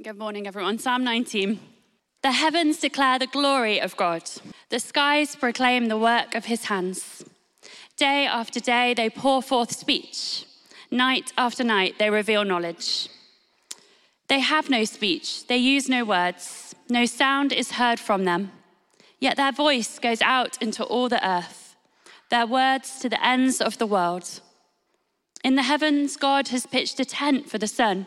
Good morning, everyone. Psalm 19. The heavens declare the glory of God, the skies proclaim the work of his hands. Day after day, they pour forth speech. Night after night, they reveal knowledge. They have no speech, they use no words, no sound is heard from them. Yet their voice goes out into all the earth, their words to the ends of the world. In the heavens, God has pitched a tent for the sun.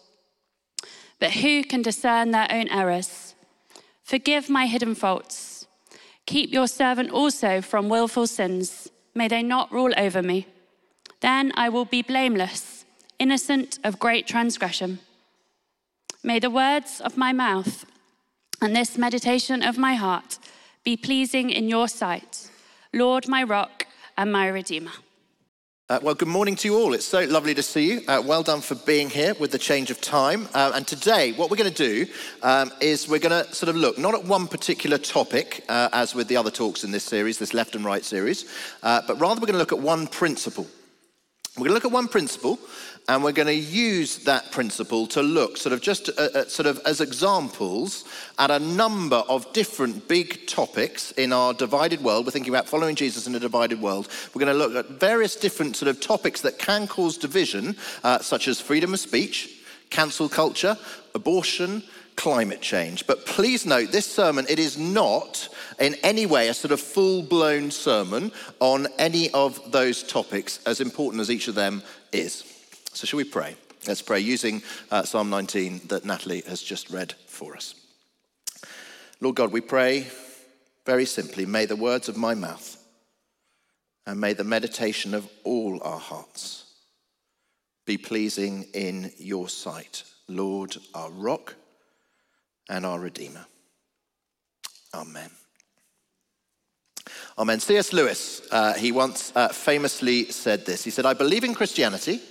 But who can discern their own errors? Forgive my hidden faults. Keep your servant also from wilful sins. May they not rule over me. Then I will be blameless, innocent of great transgression. May the words of my mouth and this meditation of my heart be pleasing in your sight, Lord, my rock and my redeemer. Uh, well, good morning to you all. It's so lovely to see you. Uh, well done for being here with the change of time. Uh, and today, what we're going to do um, is we're going to sort of look not at one particular topic, uh, as with the other talks in this series, this left and right series, uh, but rather we're going to look at one principle. We're going to look at one principle and we're going to use that principle to look sort of just uh, sort of as examples at a number of different big topics in our divided world. We're thinking about following Jesus in a divided world. We're going to look at various different sort of topics that can cause division, uh, such as freedom of speech, cancel culture, abortion, climate change. But please note, this sermon, it is not in any way a sort of full blown sermon on any of those topics, as important as each of them is. So, shall we pray? Let's pray using uh, Psalm 19 that Natalie has just read for us. Lord God, we pray very simply, may the words of my mouth and may the meditation of all our hearts be pleasing in your sight, Lord, our rock and our Redeemer. Amen. Amen. C.S. Lewis, uh, he once uh, famously said this. He said, I believe in Christianity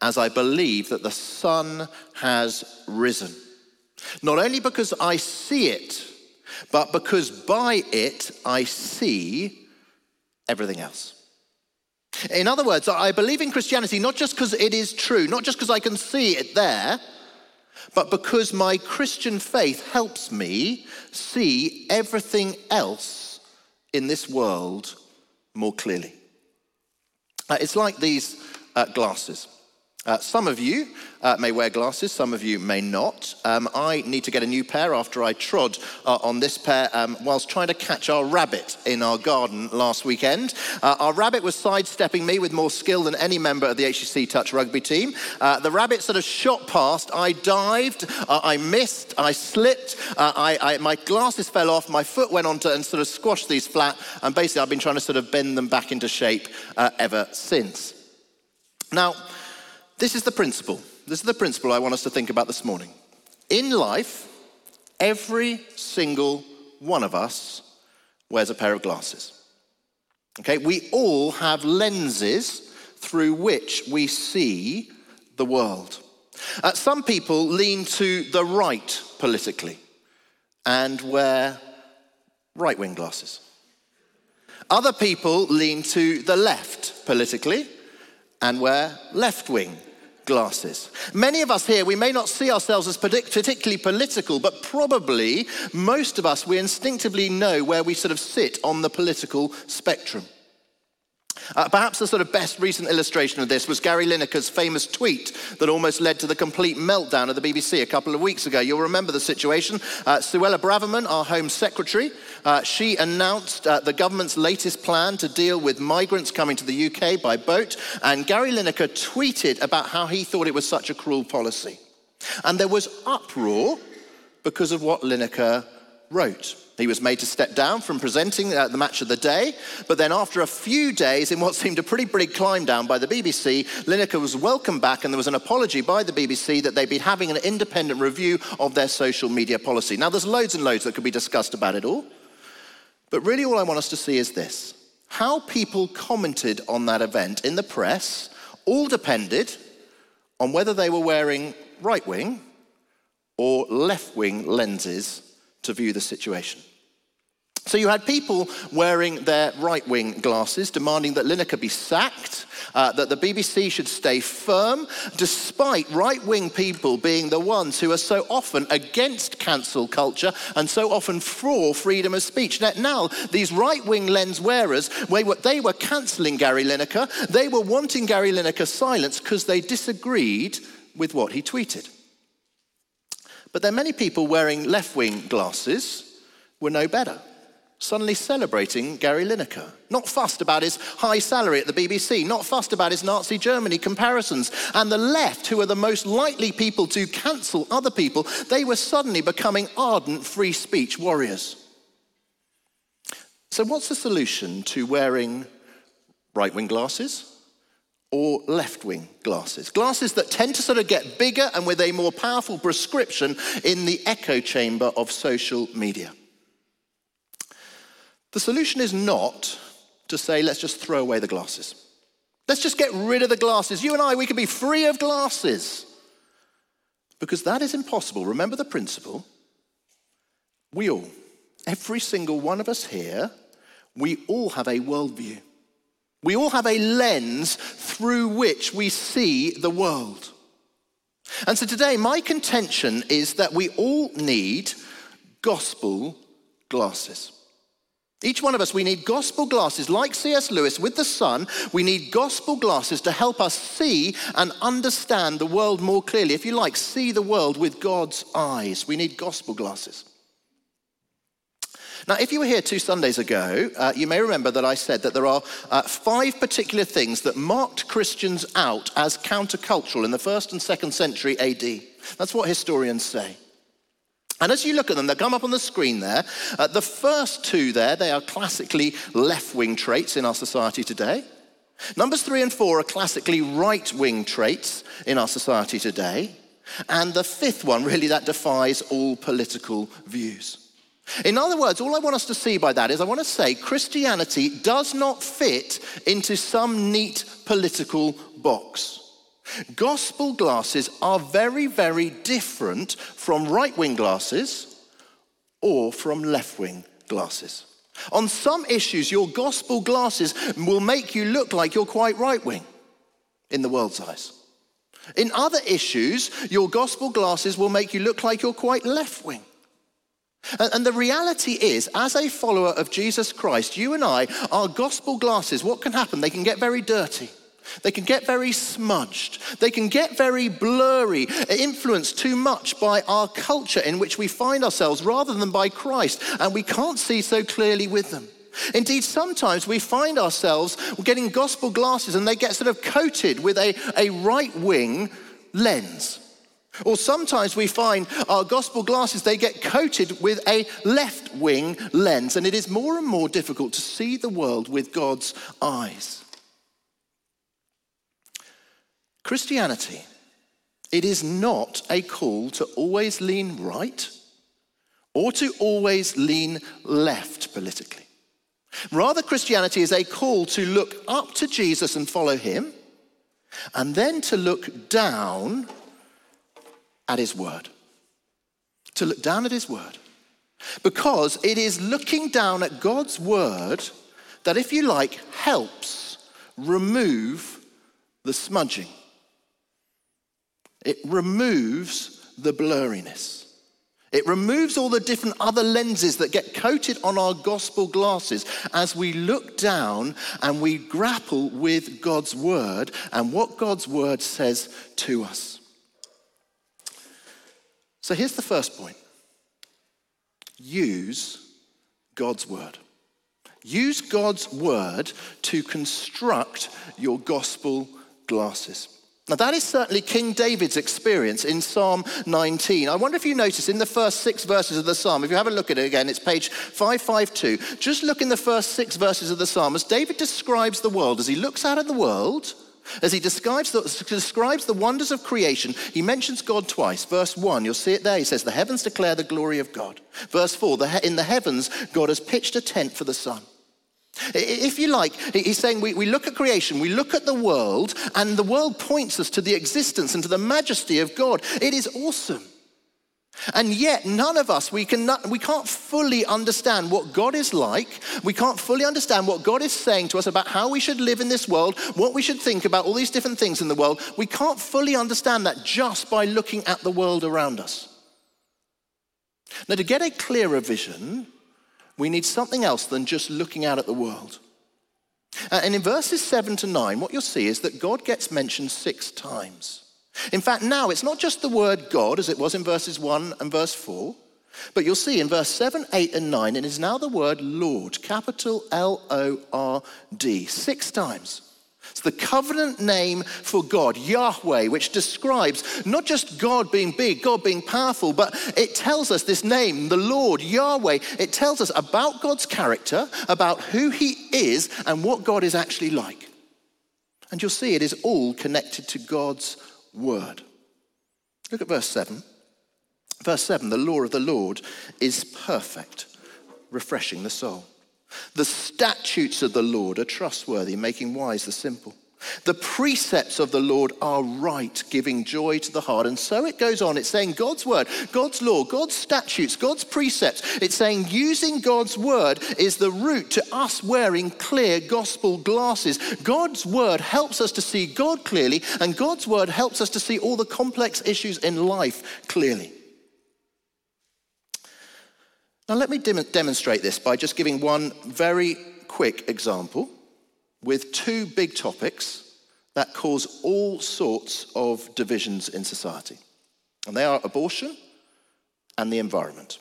as I believe that the sun has risen. Not only because I see it, but because by it I see everything else. In other words, I believe in Christianity not just because it is true, not just because I can see it there, but because my Christian faith helps me see everything else in this world more clearly. Uh, it's like these uh, glasses. Uh, some of you uh, may wear glasses, some of you may not. Um, I need to get a new pair after I trod uh, on this pair um, whilst trying to catch our rabbit in our garden last weekend. Uh, our rabbit was sidestepping me with more skill than any member of the HTC Touch rugby team. Uh, the rabbit sort of shot past. I dived, uh, I missed, I slipped, I, I, my glasses fell off, my foot went onto and sort of squashed these flat, and basically I've been trying to sort of bend them back into shape ever since. Now, this is the principle. This is the principle I want us to think about this morning. In life, every single one of us wears a pair of glasses. Okay, we all have lenses through which we see the world. Uh, some people lean to the right politically and wear right wing glasses. Other people lean to the left politically and wear left wing glasses. Many of us here, we may not see ourselves as particularly political, but probably most of us, we instinctively know where we sort of sit on the political spectrum. Uh, perhaps the sort of best recent illustration of this was Gary Lineker's famous tweet that almost led to the complete meltdown of the BBC a couple of weeks ago. You'll remember the situation. Uh, Suella Braverman, our Home Secretary, uh, she announced uh, the government's latest plan to deal with migrants coming to the UK by boat, and Gary Lineker tweeted about how he thought it was such a cruel policy. And there was uproar because of what Lineker wrote. He was made to step down from presenting the match of the day, but then after a few days, in what seemed a pretty big climb down by the BBC, Lineker was welcomed back and there was an apology by the BBC that they'd be having an independent review of their social media policy. Now, there's loads and loads that could be discussed about it all, but really all I want us to see is this. How people commented on that event in the press all depended on whether they were wearing right wing or left wing lenses to view the situation. So you had people wearing their right wing glasses, demanding that Lineker be sacked, uh, that the BBC should stay firm, despite right wing people being the ones who are so often against cancel culture and so often for freedom of speech. Now, now these right wing lens wearers, they were, were cancelling Gary Lineker, they were wanting Gary Lineker silenced because they disagreed with what he tweeted. But then many people wearing left wing glasses were no better, suddenly celebrating Gary Lineker. Not fussed about his high salary at the BBC, not fussed about his Nazi Germany comparisons. And the left, who are the most likely people to cancel other people, they were suddenly becoming ardent free speech warriors. So, what's the solution to wearing right wing glasses? or left wing glasses. Glasses that tend to sort of get bigger and with a more powerful prescription in the echo chamber of social media. The solution is not to say, let's just throw away the glasses. Let's just get rid of the glasses. You and I, we can be free of glasses. Because that is impossible. Remember the principle. We all, every single one of us here, we all have a worldview. We all have a lens through which we see the world. And so today, my contention is that we all need gospel glasses. Each one of us, we need gospel glasses, like C.S. Lewis with the sun. We need gospel glasses to help us see and understand the world more clearly. If you like, see the world with God's eyes. We need gospel glasses. Now, if you were here two Sundays ago, uh, you may remember that I said that there are uh, five particular things that marked Christians out as countercultural in the first and second century AD. That's what historians say. And as you look at them, they come up on the screen there. Uh, the first two there, they are classically left wing traits in our society today. Numbers three and four are classically right wing traits in our society today. And the fifth one, really, that defies all political views. In other words, all I want us to see by that is I want to say Christianity does not fit into some neat political box. Gospel glasses are very, very different from right wing glasses or from left wing glasses. On some issues, your gospel glasses will make you look like you're quite right wing in the world's eyes. In other issues, your gospel glasses will make you look like you're quite left wing. And the reality is, as a follower of Jesus Christ, you and I, our gospel glasses, what can happen? They can get very dirty. They can get very smudged. They can get very blurry, influenced too much by our culture in which we find ourselves rather than by Christ, and we can't see so clearly with them. Indeed, sometimes we find ourselves getting gospel glasses and they get sort of coated with a, a right wing lens. Or sometimes we find our gospel glasses, they get coated with a left wing lens, and it is more and more difficult to see the world with God's eyes. Christianity, it is not a call to always lean right or to always lean left politically. Rather, Christianity is a call to look up to Jesus and follow him, and then to look down at his word. To look down at his word. Because it is looking down at God's word that, if you like, helps remove the smudging. It removes the blurriness. It removes all the different other lenses that get coated on our gospel glasses as we look down and we grapple with God's word and what God's word says to us. So here's the first point use God's word. Use God's word to construct your gospel glasses. Now, that is certainly King David's experience in Psalm 19. I wonder if you notice in the first six verses of the psalm, if you have a look at it again, it's page 552. Just look in the first six verses of the psalm as David describes the world, as he looks out at the world, as he describes the, describes the wonders of creation, he mentions God twice. Verse 1, you'll see it there. He says, The heavens declare the glory of God. Verse 4, in the heavens, God has pitched a tent for the sun. If you like, he's saying we, we look at creation, we look at the world, and the world points us to the existence and to the majesty of God. It is awesome. And yet, none of us, we, can we can't fully understand what God is like. We can't fully understand what God is saying to us about how we should live in this world, what we should think about all these different things in the world. We can't fully understand that just by looking at the world around us. Now, to get a clearer vision, we need something else than just looking out at the world. Uh, and in verses 7 to 9, what you'll see is that God gets mentioned six times. In fact, now it's not just the word God as it was in verses 1 and verse 4, but you'll see in verse 7, 8, and 9, it is now the word Lord, capital L O R D, six times. It's the covenant name for God, Yahweh, which describes not just God being big, God being powerful, but it tells us this name, the Lord, Yahweh, it tells us about God's character, about who He is, and what God is actually like. And you'll see it is all connected to God's word. Look at verse 7. Verse 7 the law of the Lord is perfect, refreshing the soul. The statutes of the Lord are trustworthy, making wise the simple. The precepts of the Lord are right, giving joy to the heart. And so it goes on. It's saying God's word, God's law, God's statutes, God's precepts. It's saying using God's word is the route to us wearing clear gospel glasses. God's word helps us to see God clearly, and God's word helps us to see all the complex issues in life clearly. Now, let me dem- demonstrate this by just giving one very quick example with two big topics that cause all sorts of divisions in society. And they are abortion and the environment.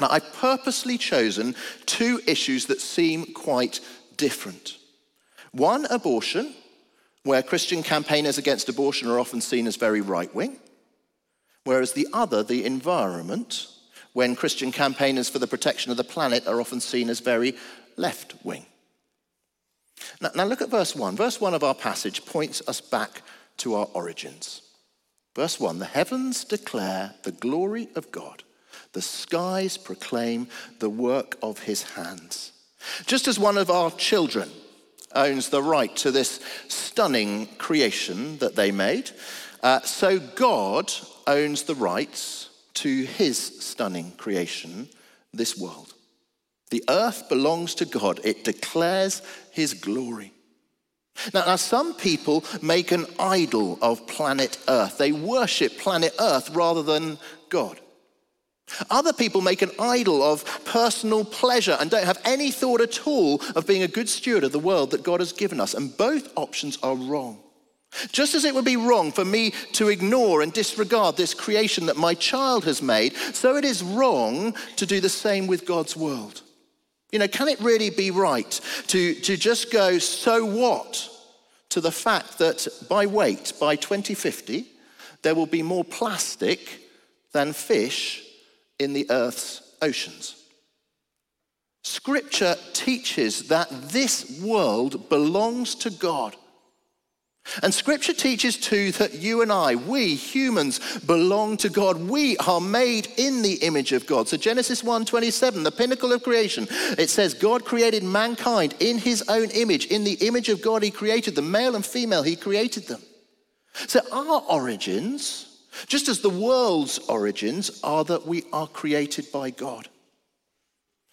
Now, I've purposely chosen two issues that seem quite different. One, abortion, where Christian campaigners against abortion are often seen as very right wing, whereas the other, the environment, when Christian campaigners for the protection of the planet are often seen as very left wing. Now, now, look at verse 1. Verse 1 of our passage points us back to our origins. Verse 1 The heavens declare the glory of God, the skies proclaim the work of his hands. Just as one of our children owns the right to this stunning creation that they made, uh, so God owns the rights to his stunning creation, this world. The earth belongs to God, it declares his glory. Now, now, some people make an idol of planet Earth. They worship planet Earth rather than God. Other people make an idol of personal pleasure and don't have any thought at all of being a good steward of the world that God has given us. And both options are wrong. Just as it would be wrong for me to ignore and disregard this creation that my child has made, so it is wrong to do the same with God's world. You know, can it really be right to, to just go, so what, to the fact that by weight, by 2050, there will be more plastic than fish in the earth's oceans? Scripture teaches that this world belongs to God. And scripture teaches too that you and I, we humans, belong to God. We are made in the image of God. So Genesis 1:27, the pinnacle of creation, it says God created mankind in his own image. In the image of God he created them, male and female, he created them. So our origins, just as the world's origins, are that we are created by God.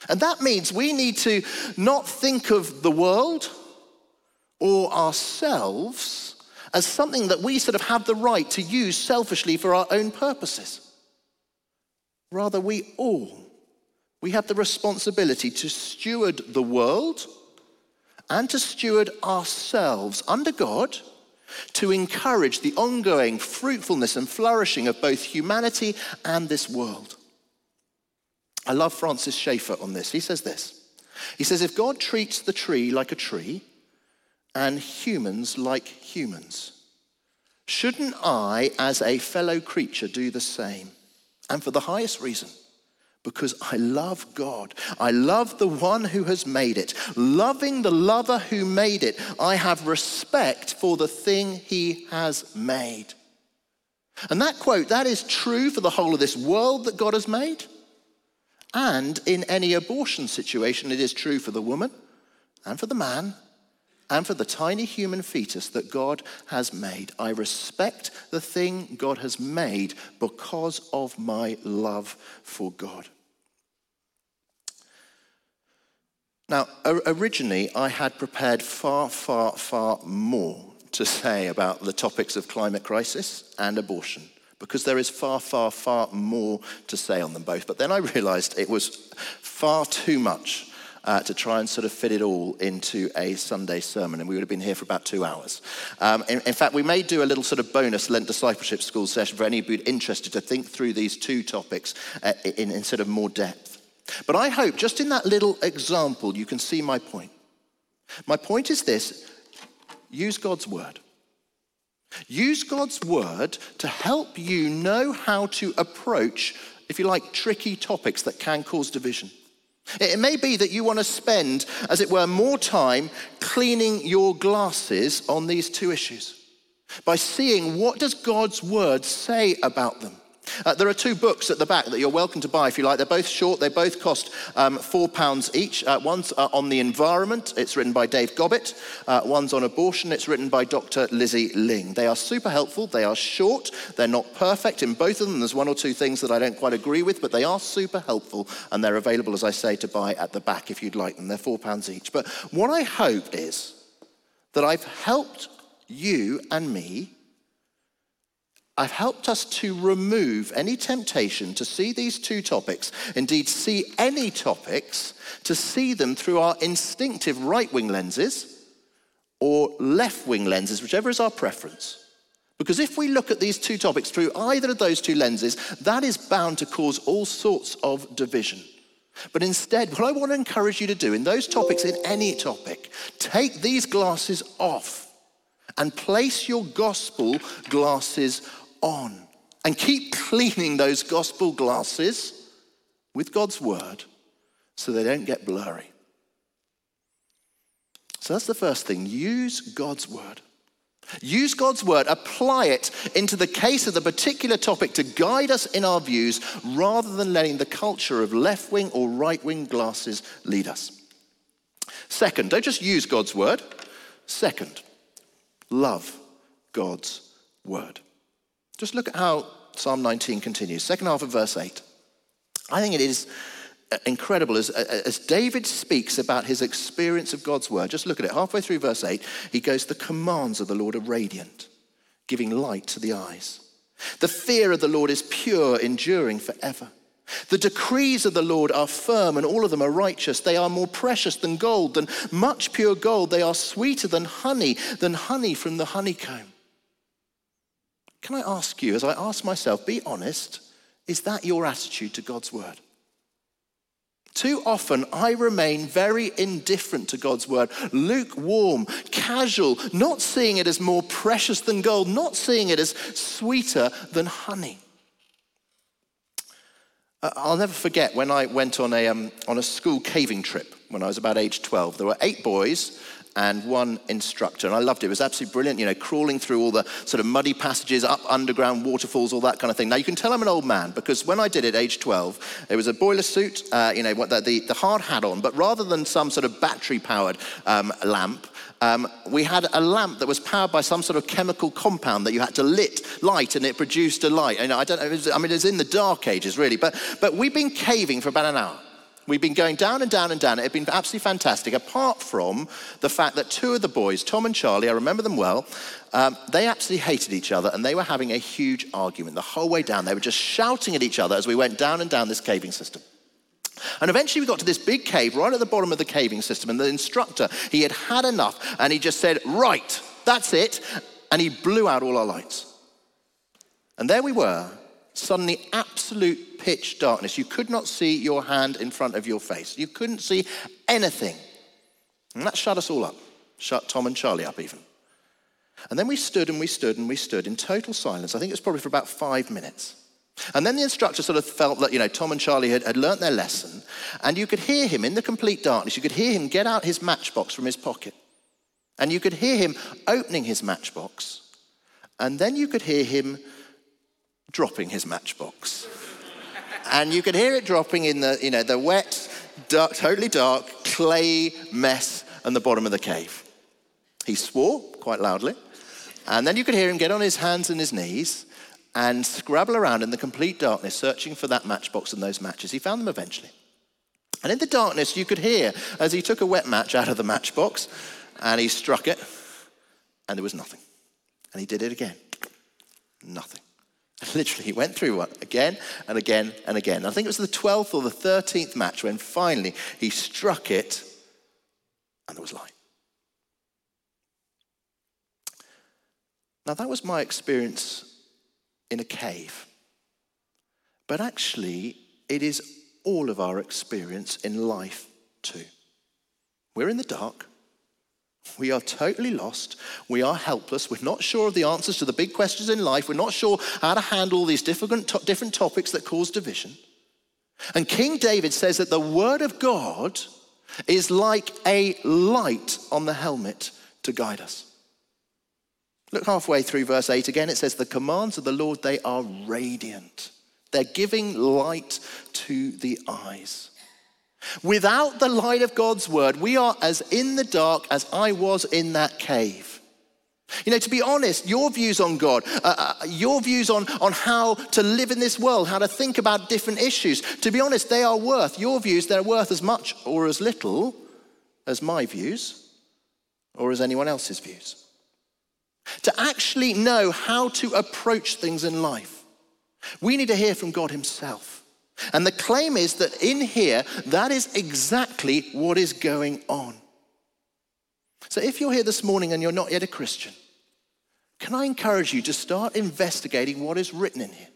And that means we need to not think of the world or ourselves as something that we sort of have the right to use selfishly for our own purposes. Rather, we all, we have the responsibility to steward the world and to steward ourselves under God to encourage the ongoing fruitfulness and flourishing of both humanity and this world. I love Francis Schaeffer on this. He says this He says, If God treats the tree like a tree and humans like humans, shouldn't I, as a fellow creature, do the same? And for the highest reason because I love God. I love the one who has made it. Loving the lover who made it, I have respect for the thing he has made. And that quote, that is true for the whole of this world that God has made. And in any abortion situation, it is true for the woman and for the man and for the tiny human fetus that God has made. I respect the thing God has made because of my love for God. Now, originally, I had prepared far, far, far more to say about the topics of climate crisis and abortion because there is far, far, far more to say on them both. But then I realized it was far too much uh, to try and sort of fit it all into a Sunday sermon, and we would have been here for about two hours. Um, in, in, fact, we may do a little sort of bonus Lent Discipleship School session for any of you interested to think through these two topics uh, in, in sort of more depth. But I hope just in that little example, you can see my point. My point is this use God's word. Use God's word to help you know how to approach, if you like, tricky topics that can cause division. It may be that you want to spend, as it were, more time cleaning your glasses on these two issues by seeing what does God's word say about them. Uh, there are two books at the back that you're welcome to buy if you like. They're both short, they both cost um, £4 each. Uh, one's uh, on the environment, it's written by Dave Gobbett. Uh, one's on abortion, it's written by Dr. Lizzie Ling. They are super helpful, they are short, they're not perfect. In both of them, there's one or two things that I don't quite agree with, but they are super helpful and they're available, as I say, to buy at the back if you'd like them. They're £4 each. But what I hope is that I've helped you and me I've helped us to remove any temptation to see these two topics, indeed, see any topics, to see them through our instinctive right wing lenses or left wing lenses, whichever is our preference. Because if we look at these two topics through either of those two lenses, that is bound to cause all sorts of division. But instead, what I want to encourage you to do in those topics, in any topic, take these glasses off and place your gospel glasses on and keep cleaning those gospel glasses with God's word so they don't get blurry. So that's the first thing. Use God's word. Use God's word, apply it into the case of the particular topic to guide us in our views rather than letting the culture of left wing or right wing glasses lead us. Second, don't just use God's word. Second, love God's word. Just look at how Psalm 19 continues, second half of verse 8. I think it is uh, incredible as, uh, as David speaks about his experience of God's word. Just look at it. Halfway through verse 8, he goes, The commands of the Lord are radiant, giving light to the eyes. The fear of the Lord is pure, enduring forever. The decrees of the Lord are firm, and all of them are righteous. They are more precious than gold, than much pure gold. They are sweeter than honey, than honey from the honeycomb. Can I ask you, as I ask myself, be honest, is that your attitude to God's word? Too often, I remain very indifferent to God's word, lukewarm, casual, not seeing it as more precious than gold, not seeing it as sweeter than honey. Uh, I'll never forget when I went on a, um, on a school caving trip when I was about age 12. There were eight boys and one instructor. And I loved it. It was absolutely brilliant, you know, crawling through all the sort of muddy passages, up underground waterfalls, all that kind of thing. Now, you can tell I'm an old man because when I did it, age 12, it was a boiler suit, uh, you know, the, the, hard hat on, but rather than some sort of battery powered um, lamp, um, we had a lamp that was powered by some sort of chemical compound that you had to lit, light and it produced a light. And I don't know, was, I mean, it's in the dark ages really, but, but we've been caving for about an hour. We've been going down and down and down. It had been absolutely fantastic, apart from the fact that two of the boys, Tom and Charlie, I remember them well, um, they absolutely hated each other and they were having a huge argument the whole way down. They were just shouting at each other as we went down and down this caving system. And eventually we got to this big cave right at the bottom of the caving system, and the instructor, he had had enough and he just said, Right, that's it. And he blew out all our lights. And there we were, suddenly absolute pitch darkness. You could not see your hand in front of your face. You couldn't see anything. And that shut us all up, shut Tom and Charlie up even. And then we stood and we stood and we stood in total silence. I think it was probably for about five minutes. And then the instructor sort of felt that, you know, Tom and Charlie had, had learnt their lesson. And you could hear him in the complete darkness, you could hear him get out his matchbox from his pocket. And you could hear him opening his matchbox. And then you could hear him dropping his matchbox. and you could hear it dropping in the, you know, the wet, dark, totally dark, clay mess on the bottom of the cave. He swore quite loudly. And then you could hear him get on his hands and his knees and scrabble around in the complete darkness, searching for that matchbox and those matches. He found them eventually. And in the darkness, you could hear as he took a wet match out of the matchbox and he struck it, and there was nothing. And he did it again. Nothing. Literally, he went through one again and again and again. I think it was the 12th or the 13th match when finally he struck it and there was light. Now, that was my experience in a cave. But actually, it is all of our experience in life too. We're in the dark. We are totally lost. We are helpless. We're not sure of the answers to the big questions in life. We're not sure how to handle these different, to- different topics that cause division. And King David says that the word of God is like a light on the helmet to guide us. Look halfway through verse 8 again. It says, The commands of the Lord, they are radiant. They're giving light to the eyes. Without the light of God's word, we are as in the dark as I was in that cave. You know, to be honest, your views on God, uh, uh, your views on, on how to live in this world, how to think about different issues, to be honest, they are worth, your views, they're worth as much or as little as my views or as anyone else's views. To actually know how to approach things in life, we need to hear from God Himself. And the claim is that in here, that is exactly what is going on. So if you're here this morning and you're not yet a Christian, can I encourage you to start investigating what is written in here?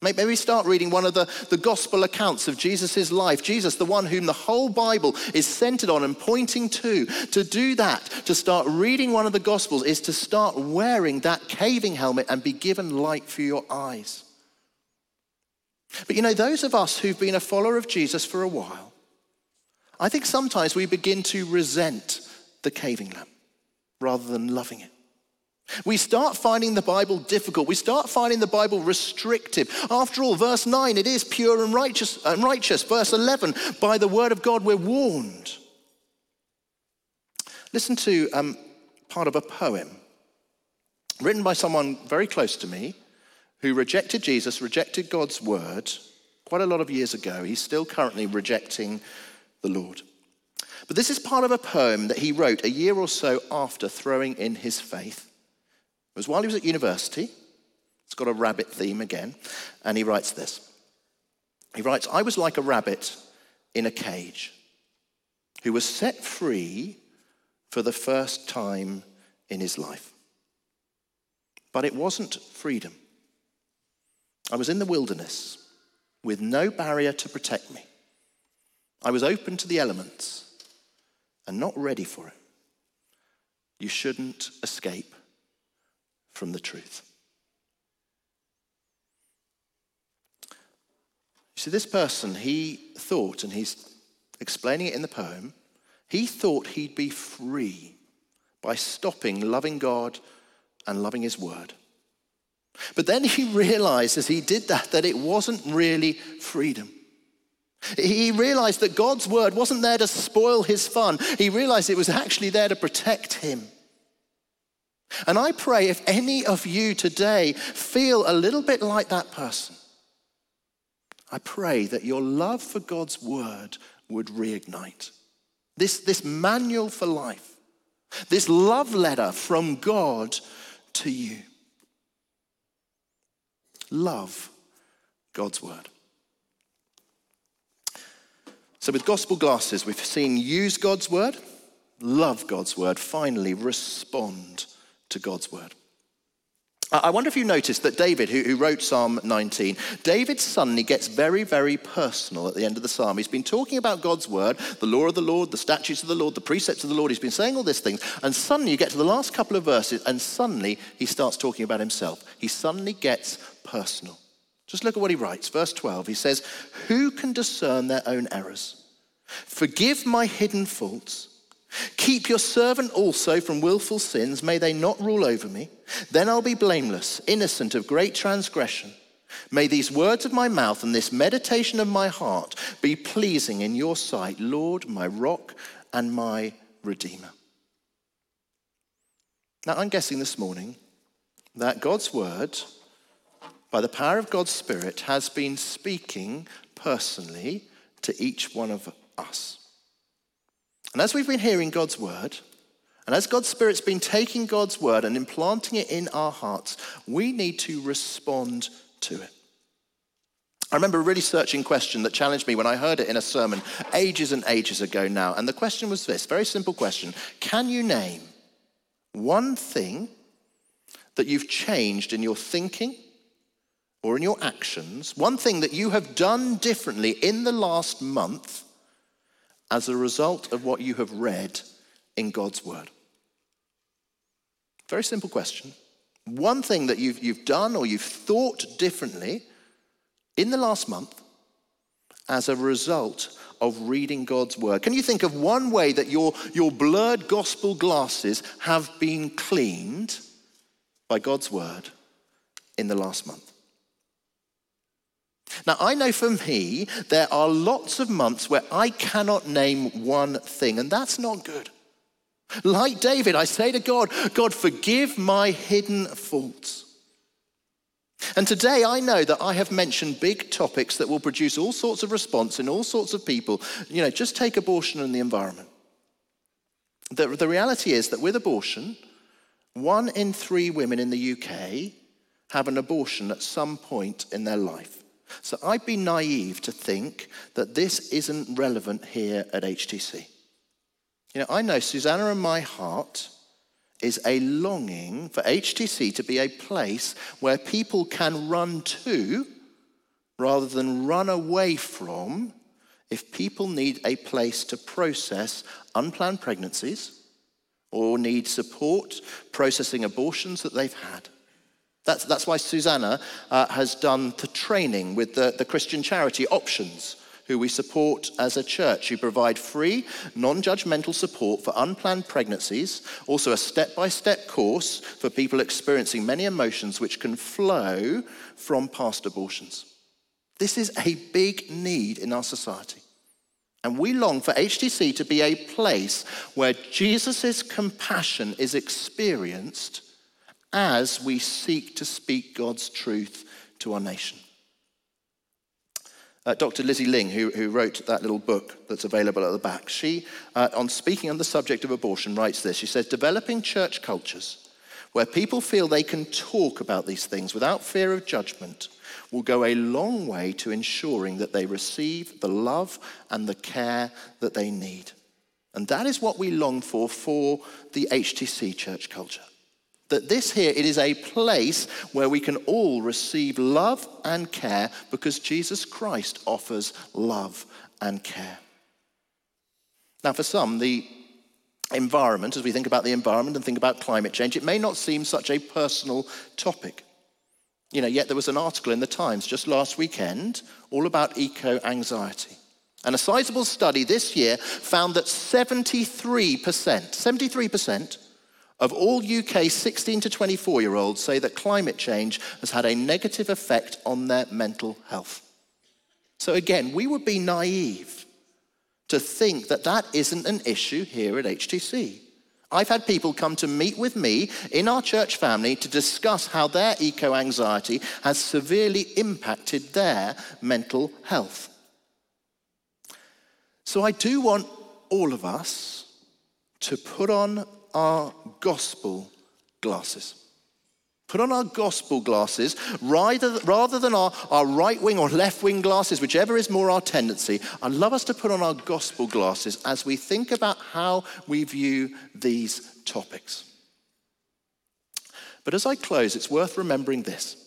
Maybe start reading one of the, the gospel accounts of Jesus' life. Jesus, the one whom the whole Bible is centered on and pointing to. To do that, to start reading one of the gospels, is to start wearing that caving helmet and be given light for your eyes. But you know, those of us who've been a follower of Jesus for a while, I think sometimes we begin to resent the caving lamp rather than loving it. We start finding the Bible difficult. We start finding the Bible restrictive. After all, verse 9, it is pure and righteous. And righteous. Verse 11, by the word of God, we're warned. Listen to um, part of a poem written by someone very close to me who rejected Jesus, rejected God's word quite a lot of years ago. He's still currently rejecting the Lord. But this is part of a poem that he wrote a year or so after throwing in his faith. It was while he was at university. It's got a rabbit theme again. And he writes this He writes, I was like a rabbit in a cage who was set free for the first time in his life. But it wasn't freedom. I was in the wilderness with no barrier to protect me. I was open to the elements and not ready for it. You shouldn't escape from the truth. You see, this person, he thought, and he's explaining it in the poem, he thought he'd be free by stopping loving God and loving his word. But then he realized as he did that that it wasn't really freedom. He realized that God's word wasn't there to spoil his fun. He realized it was actually there to protect him. And I pray if any of you today feel a little bit like that person, I pray that your love for God's word would reignite. This, this manual for life, this love letter from God to you. Love God's word. So, with gospel glasses, we've seen use God's word, love God's word, finally respond to God's word. I wonder if you noticed that David, who, wrote Psalm 19, David suddenly gets very, very personal at the end of the psalm. He's been talking about God's word, the law of the Lord, the statutes of the Lord, the precepts of the Lord. He's been saying all these things. And suddenly you get to the last couple of verses, and suddenly he starts talking about himself. He suddenly gets personal. Just look at what he writes. Verse 12, he says, Who can discern their own errors? Forgive my hidden faults. Keep your servant also from willful sins. May they not rule over me. Then I'll be blameless, innocent of great transgression. May these words of my mouth and this meditation of my heart be pleasing in your sight, Lord, my rock and my redeemer. Now, I'm guessing this morning that God's word, by the power of God's Spirit, has been speaking personally to each one of us. And as we've been hearing God's word, and as God's Spirit's been taking God's word and implanting it in our hearts, we need to respond to it. I remember a really searching question that challenged me when I heard it in a sermon ages and ages ago now. And the question was this very simple question Can you name one thing that you've changed in your thinking or in your actions, one thing that you have done differently in the last month as a result of what you have read in God's Word? Very simple question. One thing that you've, you've done or you've thought differently in the last month as a result of reading God's Word. Can you think of one way that your, your blurred gospel glasses have been cleaned by God's Word in the last month? Now, I know for me, there are lots of months where I cannot name one thing, and that's not good. Like David, I say to God, God, forgive my hidden faults. And today I know that I have mentioned big topics that will produce all sorts of response in all sorts of people. You know, just take abortion and the environment. The, the reality is that with abortion, one in three women in the UK have an abortion at some point in their life. So I'd be naive to think that this isn't relevant here at HTC. You know, I know Susanna and my heart is a longing for HTC to be a place where people can run to rather than run away from if people need a place to process unplanned pregnancies or need support processing abortions that they've had. That's, that's why Susanna uh, has done the training with the, the Christian charity Options, who we support as a church, who provide free, non judgmental support for unplanned pregnancies, also a step by step course for people experiencing many emotions which can flow from past abortions. This is a big need in our society. And we long for HTC to be a place where Jesus' compassion is experienced as we seek to speak God's truth to our nation. Uh, Dr. Lizzie Ling, who, who wrote that little book that's available at the back, she, uh, on speaking on the subject of abortion, writes this. She says, Developing church cultures where people feel they can talk about these things without fear of judgment will go a long way to ensuring that they receive the love and the care that they need. And that is what we long for for the HTC church culture. That this here, it is a place where we can all receive love and care because Jesus Christ offers love and care. Now, for some, the environment, as we think about the environment and think about climate change, it may not seem such a personal topic. You know, yet there was an article in the Times just last weekend all about eco anxiety. And a sizable study this year found that 73%, 73% of all UK 16 to 24 year olds say that climate change has had a negative effect on their mental health. So, again, we would be naive to think that that isn't an issue here at HTC. I've had people come to meet with me in our church family to discuss how their eco anxiety has severely impacted their mental health. So I do want all of us to put on our gospel glasses. Put on our gospel glasses rather, rather than our, our right wing or left wing glasses, whichever is more our tendency. I'd love us to put on our gospel glasses as we think about how we view these topics. But as I close, it's worth remembering this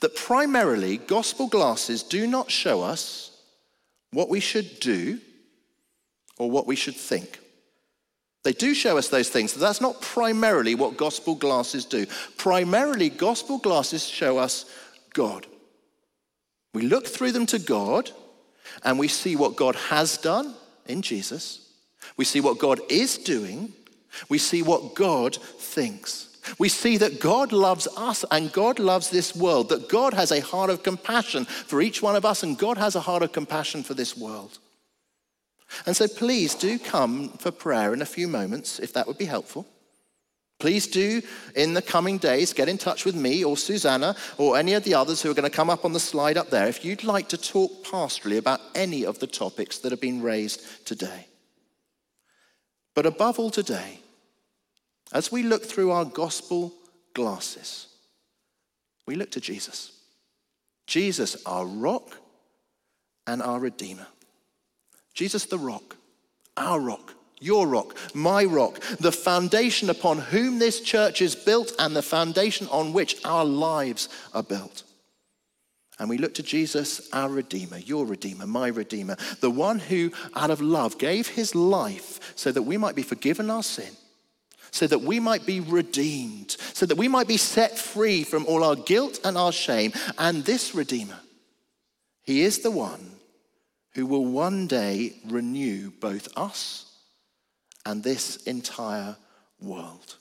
that primarily gospel glasses do not show us what we should do or what we should think. They do show us those things, but that's not primarily what gospel glasses do. Primarily, gospel glasses show us God. We look through them to God and we see what God has done in Jesus. We see what God is doing. We see what God thinks. We see that God loves us and God loves this world, that God has a heart of compassion for each one of us, and God has a heart of compassion for this world. And so please do come for prayer in a few moments, if that would be helpful. Please do, in the coming days, get in touch with me or Susanna or any of the others who are going to come up on the slide up there if you'd like to talk pastorally about any of the topics that have been raised today. But above all, today, as we look through our gospel glasses, we look to Jesus. Jesus, our rock and our redeemer. Jesus the rock, our rock, your rock, my rock, the foundation upon whom this church is built and the foundation on which our lives are built. And we look to Jesus, our Redeemer, your Redeemer, my Redeemer, the one who, out of love, gave his life so that we might be forgiven our sin, so that we might be redeemed, so that we might be set free from all our guilt and our shame. And this Redeemer, he is the one who will one day renew both us and this entire world.